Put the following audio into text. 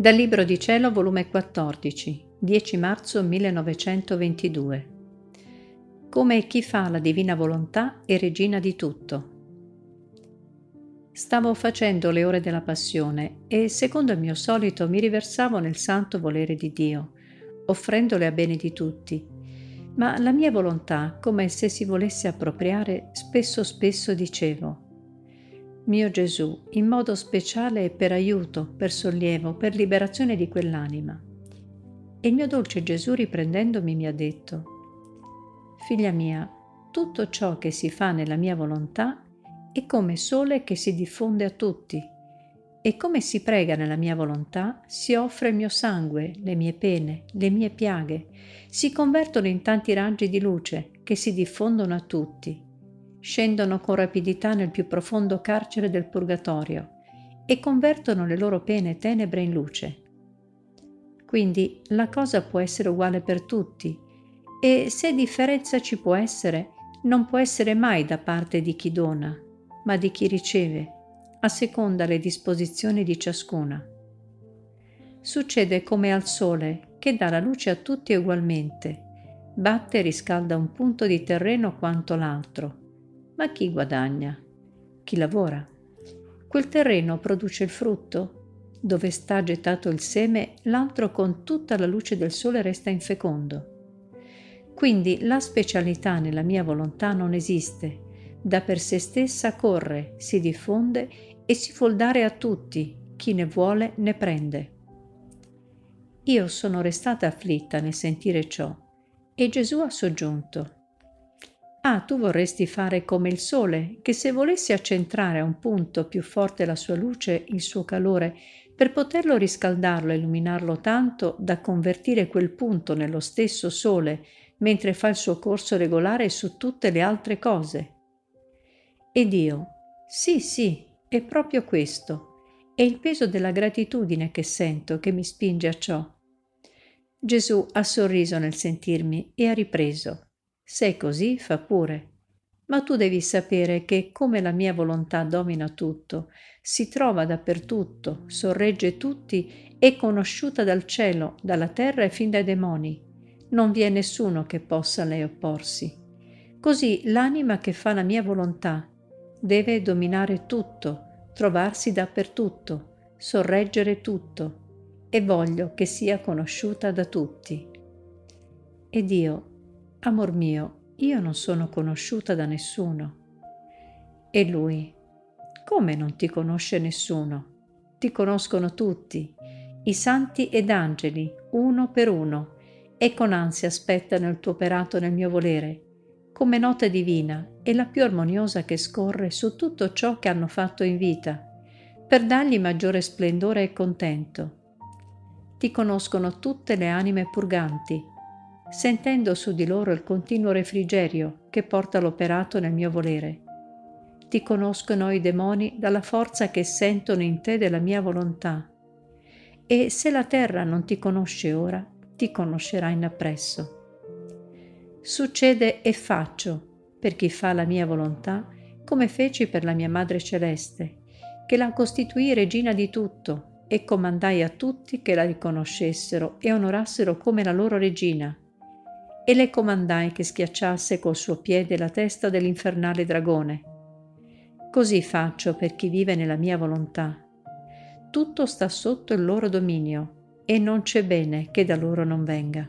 Dal Libro di Cielo, volume 14, 10 marzo 1922. Come chi fa la divina volontà è regina di tutto. Stavo facendo le ore della passione e, secondo il mio solito, mi riversavo nel santo volere di Dio, offrendole a bene di tutti. Ma la mia volontà, come se si volesse appropriare, spesso spesso dicevo, mio Gesù, in modo speciale per aiuto, per sollievo, per liberazione di quell'anima. E il mio dolce Gesù riprendendomi mi ha detto, Figlia mia, tutto ciò che si fa nella mia volontà è come sole che si diffonde a tutti, e come si prega nella mia volontà, si offre il mio sangue, le mie pene, le mie piaghe, si convertono in tanti raggi di luce che si diffondono a tutti scendono con rapidità nel più profondo carcere del purgatorio e convertono le loro pene tenebre in luce. Quindi la cosa può essere uguale per tutti e se differenza ci può essere, non può essere mai da parte di chi dona, ma di chi riceve, a seconda le disposizioni di ciascuna. Succede come al sole, che dà la luce a tutti ugualmente, batte e riscalda un punto di terreno quanto l'altro, ma chi guadagna? Chi lavora? Quel terreno produce il frutto? Dove sta gettato il seme, l'altro con tutta la luce del sole resta infecondo. Quindi la specialità nella mia volontà non esiste, da per sé stessa corre, si diffonde e si vuol dare a tutti, chi ne vuole ne prende. Io sono restata afflitta nel sentire ciò e Gesù ha soggiunto, Ah, tu vorresti fare come il sole, che se volesse accentrare a un punto più forte la sua luce, il suo calore, per poterlo riscaldarlo e illuminarlo tanto da convertire quel punto nello stesso sole, mentre fa il suo corso regolare su tutte le altre cose. Ed io, sì, sì, è proprio questo. È il peso della gratitudine che sento che mi spinge a ciò. Gesù ha sorriso nel sentirmi e ha ripreso. Se è così, fa pure. Ma tu devi sapere che come la mia volontà domina tutto, si trova dappertutto, sorregge tutti, è conosciuta dal cielo, dalla terra e fin dai demoni. Non vi è nessuno che possa a lei opporsi. Così l'anima che fa la mia volontà deve dominare tutto, trovarsi dappertutto, sorreggere tutto, e voglio che sia conosciuta da tutti. Ed io, Amor mio, io non sono conosciuta da nessuno. E lui, come non ti conosce nessuno? Ti conoscono tutti, i santi ed angeli, uno per uno, e con ansia aspettano il tuo operato nel mio volere, come nota divina e la più armoniosa che scorre su tutto ciò che hanno fatto in vita, per dargli maggiore splendore e contento. Ti conoscono tutte le anime purganti, sentendo su di loro il continuo refrigerio che porta l'operato nel mio volere. Ti conoscono i demoni dalla forza che sentono in te della mia volontà. E se la terra non ti conosce ora, ti conoscerà in appresso. Succede e faccio, per chi fa la mia volontà, come feci per la mia Madre Celeste, che la costituì regina di tutto e comandai a tutti che la riconoscessero e onorassero come la loro regina e le comandai che schiacciasse col suo piede la testa dell'infernale dragone. Così faccio per chi vive nella mia volontà. Tutto sta sotto il loro dominio e non c'è bene che da loro non venga.